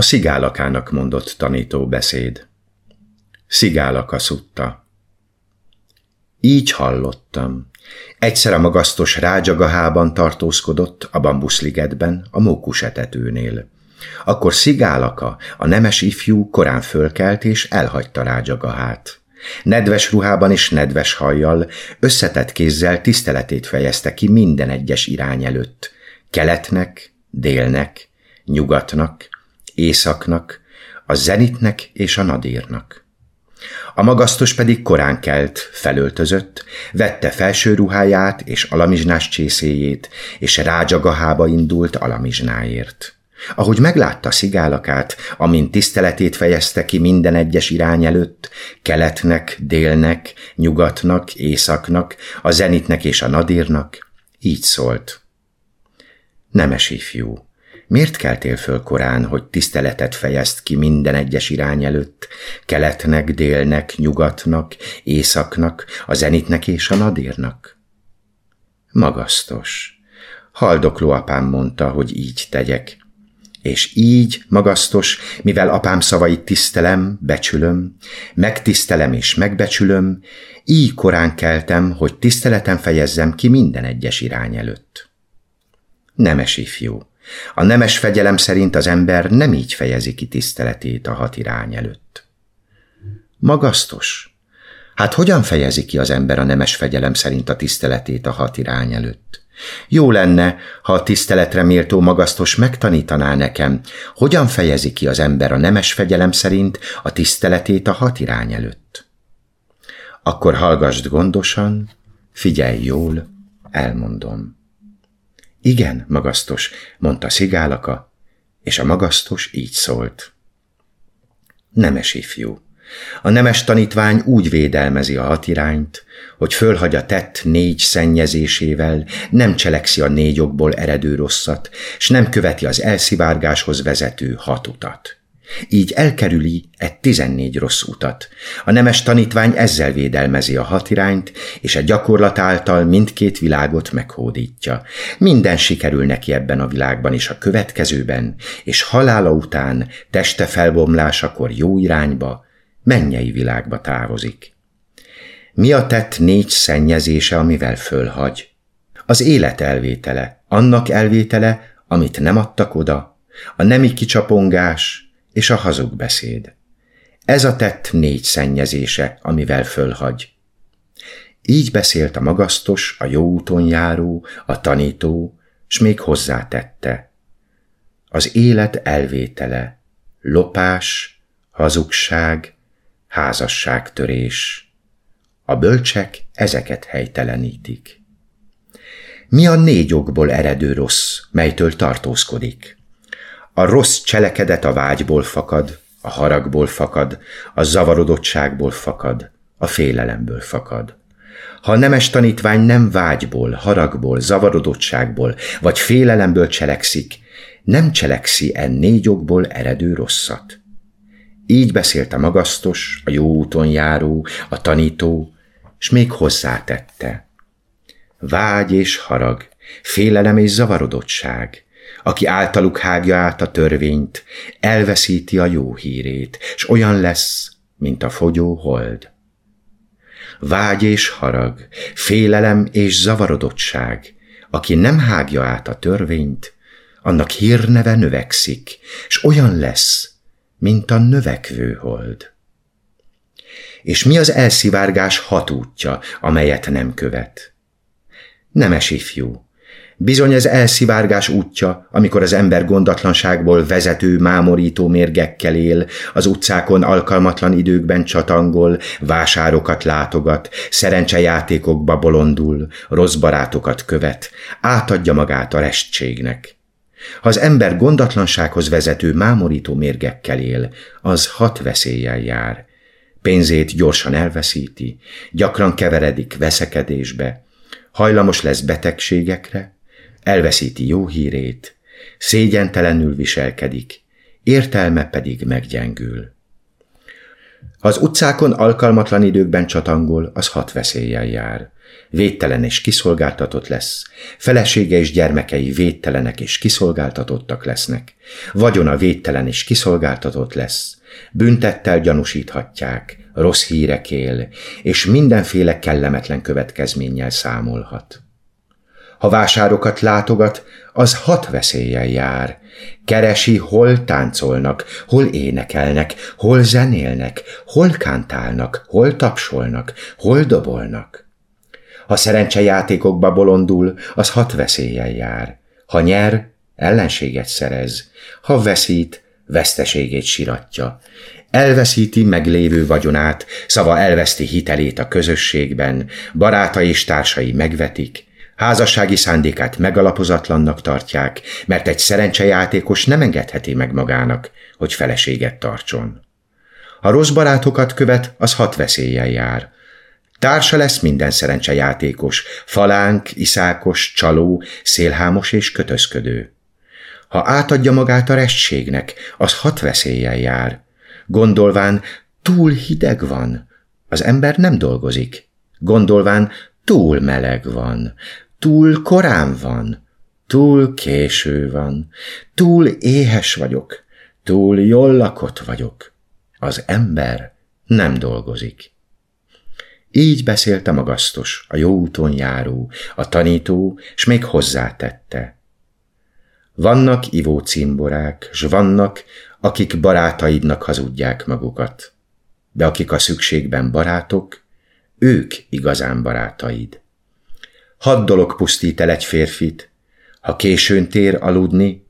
A szigálakának mondott tanító beszéd. Szigálaka szutta. Így hallottam. Egyszer a magasztos rádzsagahában tartózkodott, a bambuszligetben, a mókusetetőnél. Akkor Szigálaka, a nemes ifjú korán fölkelt és elhagyta rádzsagahát. Nedves ruhában és nedves hajjal, összetett kézzel tiszteletét fejezte ki minden egyes irány előtt. Keletnek, délnek, nyugatnak, északnak, a zenitnek és a nadírnak. A magasztos pedig korán kelt, felöltözött, vette felső ruháját és alamizsnás csészéjét, és rádzsagahába indult alamizsnáért. Ahogy meglátta szigálakát, amint tiszteletét fejezte ki minden egyes irány előtt, keletnek, délnek, nyugatnak, északnak, a zenitnek és a nadírnak, így szólt. Nemes ifjú, miért keltél föl korán, hogy tiszteletet fejezt ki minden egyes irány előtt, keletnek, délnek, nyugatnak, északnak, a zenitnek és a nadírnak? Magasztos. Haldokló apám mondta, hogy így tegyek, és így, magasztos, mivel apám szavait tisztelem, becsülöm, megtisztelem és megbecsülöm, így korán keltem, hogy tiszteletem fejezzem ki minden egyes irány előtt. Nemes ifjú. A nemes fegyelem szerint az ember nem így fejezi ki tiszteletét a hat irány előtt. Magasztos. Hát hogyan fejezi ki az ember a nemes fegyelem szerint a tiszteletét a hat irány előtt? Jó lenne, ha a tiszteletre méltó magasztos megtanítaná nekem, hogyan fejezi ki az ember a nemes fegyelem szerint a tiszteletét a hat irány előtt. Akkor hallgassd gondosan, figyelj jól, elmondom. Igen, magasztos, mondta Szigálaka, és a magasztos így szólt. Nemes ifjú. A nemes tanítvány úgy védelmezi a hatirányt, hogy fölhagy a tett négy szennyezésével, nem cselekszi a négy okból eredő rosszat, s nem követi az elszivárgáshoz vezető hat utat. Így elkerüli egy tizennégy rossz utat. A nemes tanítvány ezzel védelmezi a hatirányt, és a gyakorlat által mindkét világot meghódítja. Minden sikerül neki ebben a világban és a következőben, és halála után, teste felbomlásakor jó irányba, mennyei világba távozik. Mi a tett négy szennyezése, amivel fölhagy? Az élet elvétele, annak elvétele, amit nem adtak oda, a nemi kicsapongás és a hazug beszéd. Ez a tett négy szennyezése, amivel fölhagy. Így beszélt a magasztos, a jó úton járó, a tanító, s még hozzátette. Az élet elvétele, lopás, hazugság, házasságtörés. A bölcsek ezeket helytelenítik. Mi a négy okból eredő rossz, melytől tartózkodik? A rossz cselekedet a vágyból fakad, a haragból fakad, a zavarodottságból fakad, a félelemből fakad. Ha a nemes tanítvány nem vágyból, haragból, zavarodottságból vagy félelemből cselekszik, nem cselekszi en négy okból eredő rosszat. Így beszélt a magasztos, a jó úton járó, a tanító, s még hozzátette. Vágy és harag, félelem és zavarodottság, aki általuk hágja át a törvényt, elveszíti a jó hírét, s olyan lesz, mint a fogyó hold. Vágy és harag, félelem és zavarodottság, aki nem hágja át a törvényt, annak hírneve növekszik, s olyan lesz, mint a növekvő hold. És mi az elszivárgás hat útja, amelyet nem követ? Nemes ifjú. Bizony ez elszivárgás útja, amikor az ember gondatlanságból vezető, mámorító mérgekkel él, az utcákon alkalmatlan időkben csatangol, vásárokat látogat, szerencsejátékokba bolondul, rossz barátokat követ, átadja magát a restségnek. Ha az ember gondatlansághoz vezető mámorító mérgekkel él, az hat veszéllyel jár. Pénzét gyorsan elveszíti, gyakran keveredik veszekedésbe, hajlamos lesz betegségekre, elveszíti jó hírét, szégyentelenül viselkedik, értelme pedig meggyengül. Ha az utcákon alkalmatlan időkben csatangol, az hat veszéllyel jár. Védtelen és kiszolgáltatott lesz, felesége és gyermekei védtelenek és kiszolgáltatottak lesznek, vagyona védtelen és kiszolgáltatott lesz, büntettel gyanúsíthatják, rossz hírek él, és mindenféle kellemetlen következménnyel számolhat. Ha vásárokat látogat, az hat veszéllyel jár. Keresi, hol táncolnak, hol énekelnek, hol zenélnek, hol kántálnak, hol tapsolnak, hol dobolnak. Ha szerencsejátékokba bolondul, az hat veszéllyel jár. Ha nyer, ellenséget szerez. Ha veszít, veszteségét siratja. Elveszíti meglévő vagyonát, szava elveszti hitelét a közösségben, barátai és társai megvetik, házassági szándékát megalapozatlannak tartják, mert egy szerencsejátékos nem engedheti meg magának, hogy feleséget tartson. Ha rossz barátokat követ, az hat veszéllyel jár. Társa lesz minden szerencsejátékos, falánk, iszákos, csaló, szélhámos és kötözködő. Ha átadja magát a restségnek, az hat veszéllyel jár. Gondolván, túl hideg van, az ember nem dolgozik. Gondolván, túl meleg van, túl korán van, túl késő van, túl éhes vagyok, túl jól lakott vagyok. Az ember nem dolgozik. Így beszélt a magasztos, a jó úton járó, a tanító, s még hozzátette. Vannak ivó cimborák, s vannak, akik barátaidnak hazudják magukat. De akik a szükségben barátok, ők igazán barátaid. Hat dolog pusztít el egy férfit, ha későn tér aludni,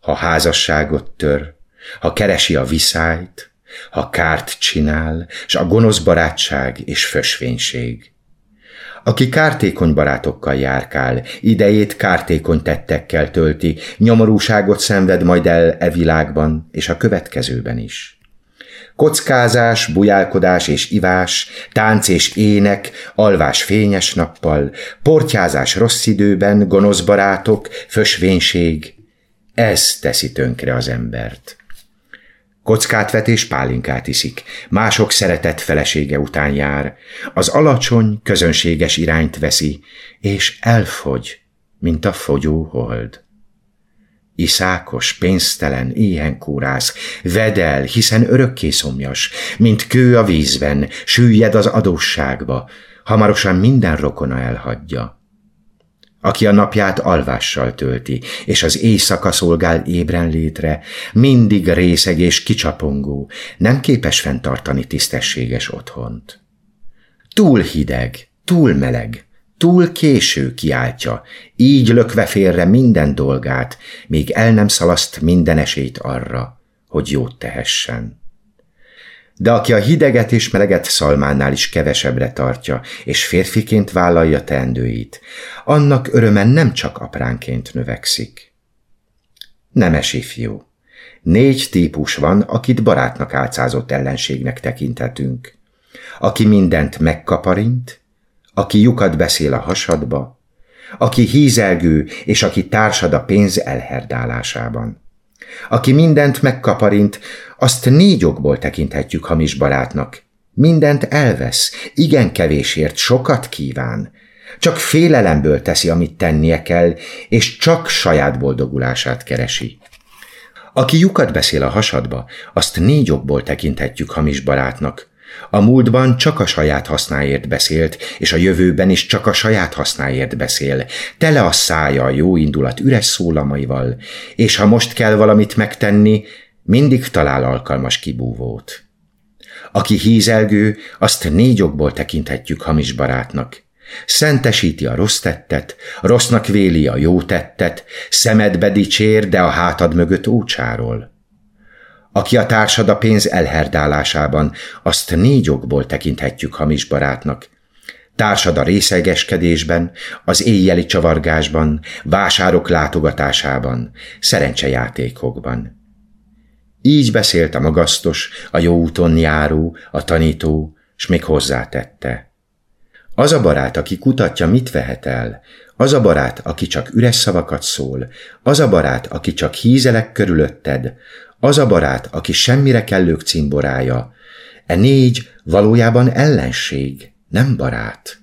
ha házasságot tör, ha keresi a viszályt, ha kárt csinál, s a gonosz barátság és fösvénység. Aki kártékony barátokkal járkál, idejét kártékony tettekkel tölti, nyomorúságot szenved majd el e világban és a következőben is. Kockázás, bujálkodás és ivás, tánc és ének, alvás fényes nappal, portyázás rossz időben, gonosz barátok, fösvénység. Ez teszi tönkre az embert. Kockát vet és pálinkát iszik, mások szeretett felesége után jár, az alacsony, közönséges irányt veszi, és elfogy, mint a fogyó hold. Iszákos, pénztelen, éhen kórász, vedel, hiszen örökké szomjas, mint kő a vízben, süllyed az adósságba, hamarosan minden rokona elhagyja. Aki a napját alvással tölti, és az éjszaka szolgál ébren létre, mindig részeg és kicsapongó, nem képes fenntartani tisztességes otthont. Túl hideg, túl meleg, Túl késő kiáltja, így lökve félre minden dolgát, míg el nem szalaszt minden esélyt arra, hogy jót tehessen. De aki a hideget és meleget szalmánál is kevesebbre tartja, és férfiként vállalja teendőit, annak örömen nem csak apránként növekszik. Nemes ifjú. Négy típus van, akit barátnak álcázott ellenségnek tekinthetünk. Aki mindent megkaparint, aki lyukat beszél a hasadba, aki hízelgő, és aki társad a pénz elherdálásában. Aki mindent megkaparint, azt négy okból tekinthetjük hamis barátnak. Mindent elvesz, igen kevésért sokat kíván. Csak félelemből teszi, amit tennie kell, és csak saját boldogulását keresi. Aki lyukat beszél a hasadba, azt négy okból tekinthetjük hamis barátnak. A múltban csak a saját hasznáért beszélt, és a jövőben is csak a saját hasznáért beszél. Tele a szája a jó indulat üres szólamaival, és ha most kell valamit megtenni, mindig talál alkalmas kibúvót. Aki hízelgő, azt négy okból tekinthetjük hamis barátnak. Szentesíti a rossz tettet, rossznak véli a jó tettet, szemedbe dicsér, de a hátad mögött ócsárol. Aki a társad a pénz elherdálásában, azt négy okból tekinthetjük hamis barátnak. Társad a részegeskedésben, az éjjeli csavargásban, vásárok látogatásában, szerencsejátékokban. Így beszélt a magasztos, a jó úton járó, a tanító, s még hozzátette. Az a barát, aki kutatja, mit vehet el, az a barát, aki csak üres szavakat szól, az a barát, aki csak hízelek körülötted, az a barát, aki semmire kellők cimborája, E négy valójában ellenség, nem barát.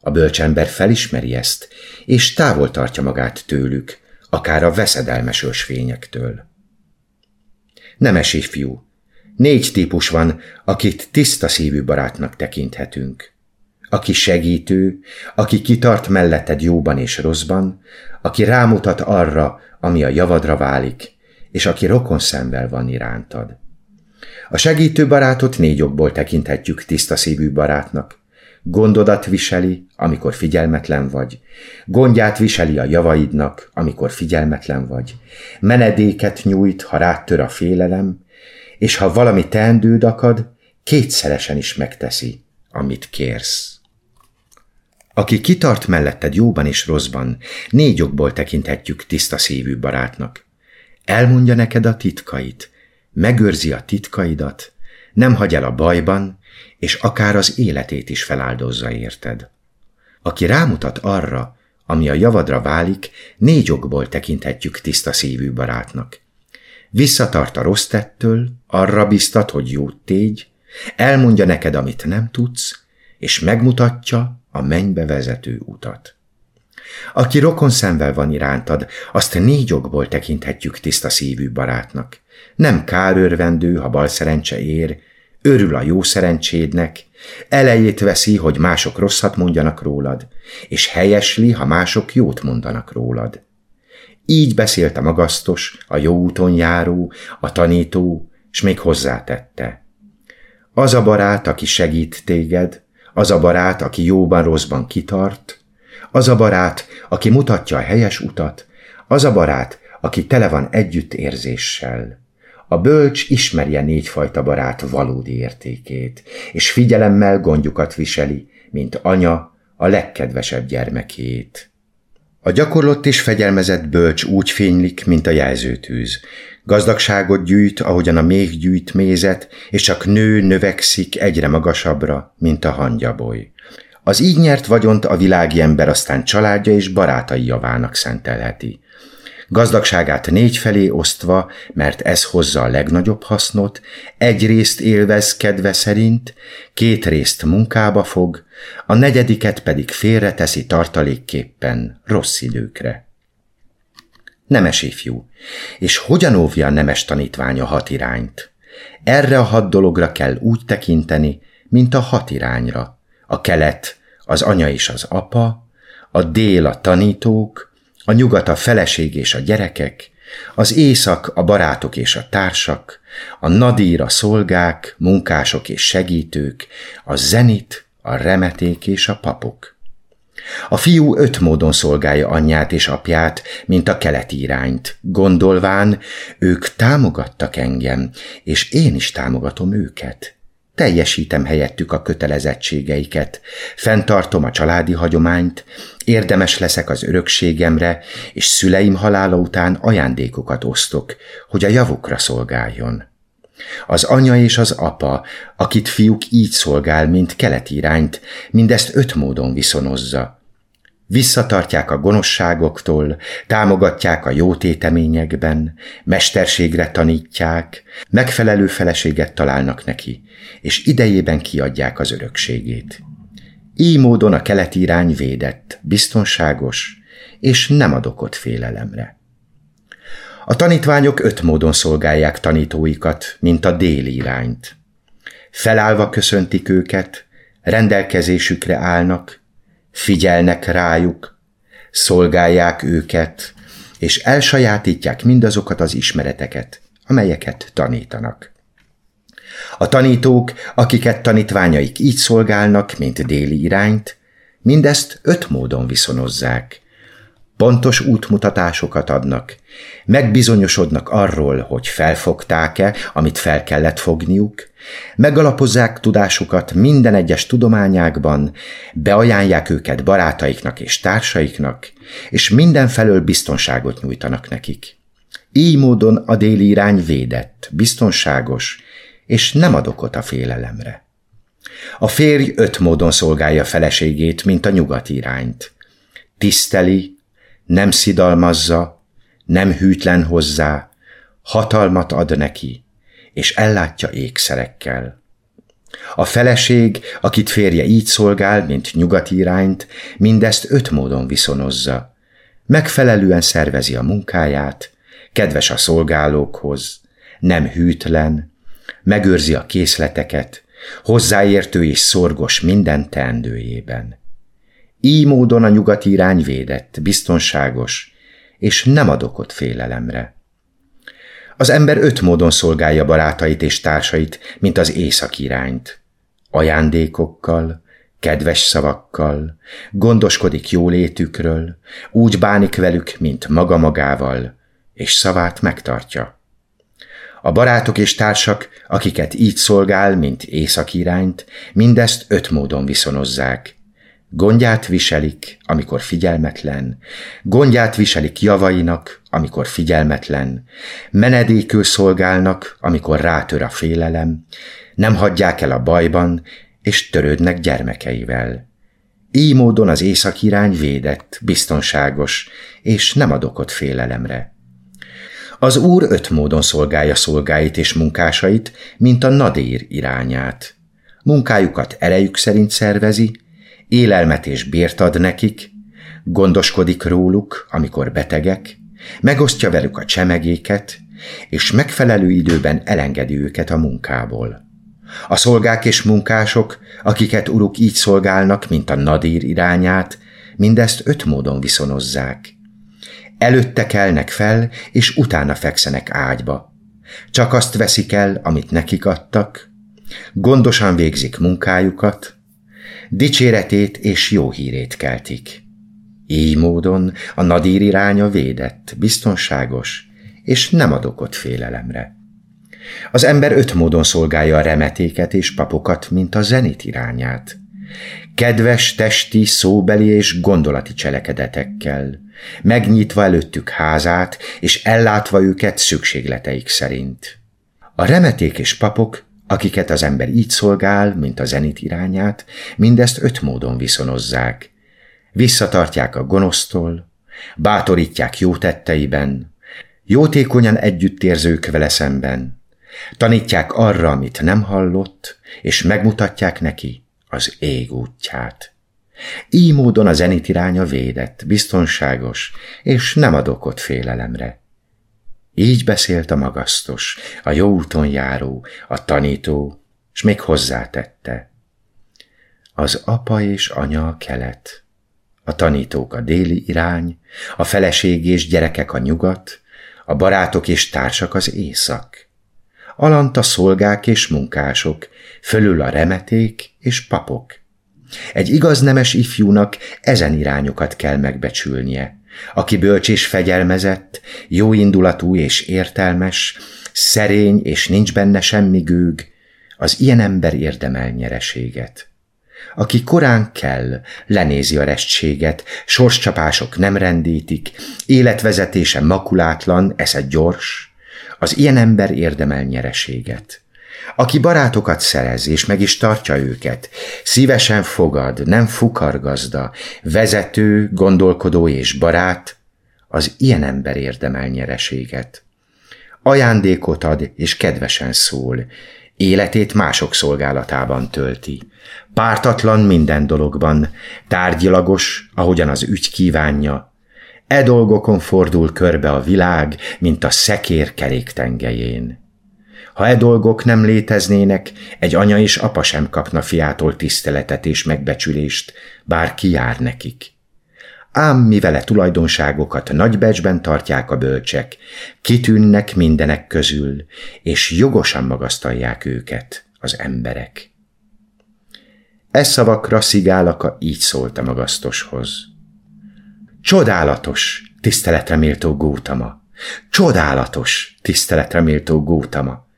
A bölcsember felismeri ezt, és távol tartja magát tőlük, akár a veszedelmes ösvényektől. Nemes ifjú, négy típus van, akit tiszta szívű barátnak tekinthetünk. Aki segítő, aki kitart melletted jóban és rosszban, aki rámutat arra, ami a javadra válik, és aki rokon szemvel van irántad. A segítő barátot négy okból tekinthetjük tiszta szívű barátnak. Gondodat viseli, amikor figyelmetlen vagy. Gondját viseli a javaidnak, amikor figyelmetlen vagy. Menedéket nyújt, ha rátör a félelem, és ha valami teendőd akad, kétszeresen is megteszi, amit kérsz. Aki kitart melletted jóban és rosszban, négy okból tekinthetjük tiszta szívű barátnak. Elmondja neked a titkait, megőrzi a titkaidat, nem hagy el a bajban, és akár az életét is feláldozza érted. Aki rámutat arra, ami a javadra válik, négy okból tekinthetjük tiszta szívű barátnak. Visszatart a rossz tettől, arra biztat, hogy jót tégy, elmondja neked, amit nem tudsz, és megmutatja a mennybe vezető utat. Aki rokon szemvel van irántad, azt négy okból tekinthetjük tiszta szívű barátnak. Nem kárörvendő, ha bal szerencse ér, örül a jó szerencsédnek, elejét veszi, hogy mások rosszat mondjanak rólad, és helyesli, ha mások jót mondanak rólad. Így beszélt a magasztos, a jó úton járó, a tanító, s még hozzátette. Az a barát, aki segít téged, az a barát, aki jóban rosszban kitart, az a barát, aki mutatja a helyes utat, az a barát, aki tele van együttérzéssel. A bölcs ismerje négyfajta barát valódi értékét, és figyelemmel gondjukat viseli, mint anya a legkedvesebb gyermekét. A gyakorlott és fegyelmezett bölcs úgy fénylik, mint a jelzőtűz. Gazdagságot gyűjt, ahogyan a még gyűjt mézet, és csak nő növekszik egyre magasabbra, mint a hangyaboly. Az így nyert vagyont a világi ember aztán családja és barátai javának szentelheti. Gazdagságát négy felé osztva, mert ez hozza a legnagyobb hasznot, egy részt élvez kedve szerint, két részt munkába fog, a negyediket pedig félreteszi tartalékképpen rossz időkre. Nemes ifjú, és hogyan óvja a nemes tanítványa hat irányt? Erre a hat dologra kell úgy tekinteni, mint a hat irányra. A kelet az anya és az apa, a dél a tanítók, a nyugat a feleség és a gyerekek, az éjszak a barátok és a társak, a nadír a szolgák, munkások és segítők, a zenit, a remeték és a papok. A fiú öt módon szolgálja anyját és apját, mint a keleti irányt, gondolván, ők támogattak engem, és én is támogatom őket. Teljesítem helyettük a kötelezettségeiket, fenntartom a családi hagyományt, érdemes leszek az örökségemre, és szüleim halála után ajándékokat osztok, hogy a javukra szolgáljon. Az anya és az apa, akit fiúk így szolgál, mint keleti irányt, mindezt öt módon viszonozza – Visszatartják a gonoszságoktól, támogatják a jó téteményekben, mesterségre tanítják, megfelelő feleséget találnak neki, és idejében kiadják az örökségét. Így módon a keleti irány védett, biztonságos, és nem ad okot félelemre. A tanítványok öt módon szolgálják tanítóikat, mint a déli irányt. Felállva köszöntik őket, rendelkezésükre állnak, figyelnek rájuk, szolgálják őket, és elsajátítják mindazokat az ismereteket, amelyeket tanítanak. A tanítók, akiket tanítványaik így szolgálnak, mint déli irányt, mindezt öt módon viszonozzák. Pontos útmutatásokat adnak, megbizonyosodnak arról, hogy felfogták-e, amit fel kellett fogniuk, Megalapozzák tudásukat minden egyes tudományákban, beajánlják őket barátaiknak és társaiknak, és mindenfelől biztonságot nyújtanak nekik. Így módon a déli irány védett, biztonságos, és nem ad okot a félelemre. A férj öt módon szolgálja feleségét, mint a nyugati irányt. Tiszteli, nem szidalmazza, nem hűtlen hozzá, hatalmat ad neki, és ellátja ékszerekkel. A feleség, akit férje így szolgál, mint nyugati irányt, mindezt öt módon viszonozza. Megfelelően szervezi a munkáját, kedves a szolgálókhoz, nem hűtlen, megőrzi a készleteket, hozzáértő és szorgos minden teendőjében. Így módon a nyugati irány védett, biztonságos, és nem ad okot félelemre. Az ember öt módon szolgálja barátait és társait, mint az észak irányt. Ajándékokkal, kedves szavakkal, gondoskodik jólétükről, úgy bánik velük, mint maga magával, és szavát megtartja. A barátok és társak, akiket így szolgál, mint északirányt, mindezt öt módon viszonozzák. Gondját viselik, amikor figyelmetlen, gondját viselik javainak, amikor figyelmetlen, menedékül szolgálnak, amikor rátör a félelem, nem hagyják el a bajban, és törődnek gyermekeivel. Így módon az északirány védett, biztonságos, és nem ad okot félelemre. Az úr öt módon szolgálja szolgáit és munkásait, mint a nadér irányát. Munkájukat erejük szerint szervezi, élelmet és bért ad nekik, gondoskodik róluk, amikor betegek, megosztja velük a csemegéket, és megfelelő időben elengedi őket a munkából. A szolgák és munkások, akiket uruk így szolgálnak, mint a nadír irányát, mindezt öt módon viszonozzák. Előtte kelnek fel, és utána fekszenek ágyba. Csak azt veszik el, amit nekik adtak, gondosan végzik munkájukat, dicséretét és jó hírét keltik. Így módon a nadír iránya védett, biztonságos, és nem ad okot félelemre. Az ember öt módon szolgálja a remetéket és papokat, mint a zenit irányát. Kedves testi, szóbeli és gondolati cselekedetekkel, megnyitva előttük házát, és ellátva őket szükségleteik szerint. A remeték és papok, akiket az ember így szolgál, mint a zenit irányát, mindezt öt módon viszonozzák. Visszatartják a gonosztól, bátorítják jó tetteiben, jótékonyan együttérzők vele szemben, tanítják arra, amit nem hallott, és megmutatják neki az ég útját. Így módon a zenit iránya védett, biztonságos, és nem ad okot félelemre. Így beszélt a magasztos, a jó úton járó, a tanító, s még hozzátette. Az apa és anya a kelet, a tanítók a déli irány, a feleség és gyerekek a nyugat, a barátok és társak az észak. Alanta szolgák és munkások, fölül a remeték és papok. Egy igaz nemes ifjúnak ezen irányokat kell megbecsülnie. Aki bölcs és fegyelmezett, jó indulatú és értelmes, szerény és nincs benne semmi gőg, az ilyen ember érdemel nyereséget. Aki korán kell, lenézi a restséget, sorscsapások nem rendítik, életvezetése makulátlan, esze gyors, az ilyen ember érdemel nyereséget. Aki barátokat szerez, és meg is tartja őket, szívesen fogad, nem fukargazda, vezető, gondolkodó és barát, az ilyen ember érdemel nyereséget. Ajándékot ad, és kedvesen szól, életét mások szolgálatában tölti. Pártatlan minden dologban, tárgyilagos, ahogyan az ügy kívánja. E dolgokon fordul körbe a világ, mint a szekér keréktengelyén. Ha e dolgok nem léteznének, egy anya és apa sem kapna fiától tiszteletet és megbecsülést, bár ki jár nekik. Ám mivel e tulajdonságokat nagy becsben tartják a bölcsek, kitűnnek mindenek közül, és jogosan magasztalják őket az emberek. E szavakra Szigálaka így szólt a magasztoshoz. Csodálatos, tiszteletre méltó Gótama! Csodálatos, tiszteletre méltó Gótama!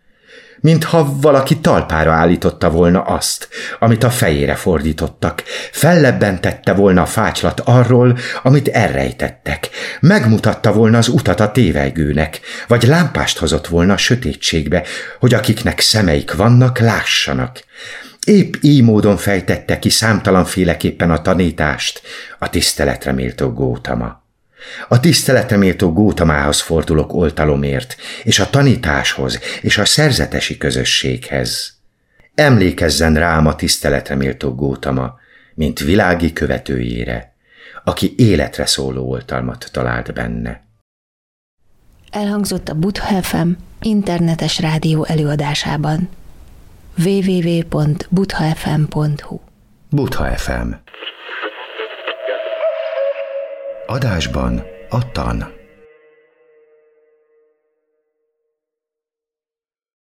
Mintha valaki talpára állította volna azt, amit a fejére fordítottak, fellebbentette volna a fácslat arról, amit elrejtettek, megmutatta volna az utat a tévegőnek, vagy lámpást hozott volna a sötétségbe, hogy akiknek szemeik vannak, lássanak. Épp így módon fejtette ki számtalanféleképpen a tanítást a tiszteletre méltó Gótama. A tiszteleteméltó Gótamához fordulok oltalomért, és a tanításhoz, és a szerzetesi közösséghez. emlékezzen rám a tiszteletre méltó Gótama, mint világi követőjére, aki életre szóló oltalmat talált benne. Elhangzott a Butha FM internetes rádió előadásában www.buthafm.hu Butha FM Adásban a tan.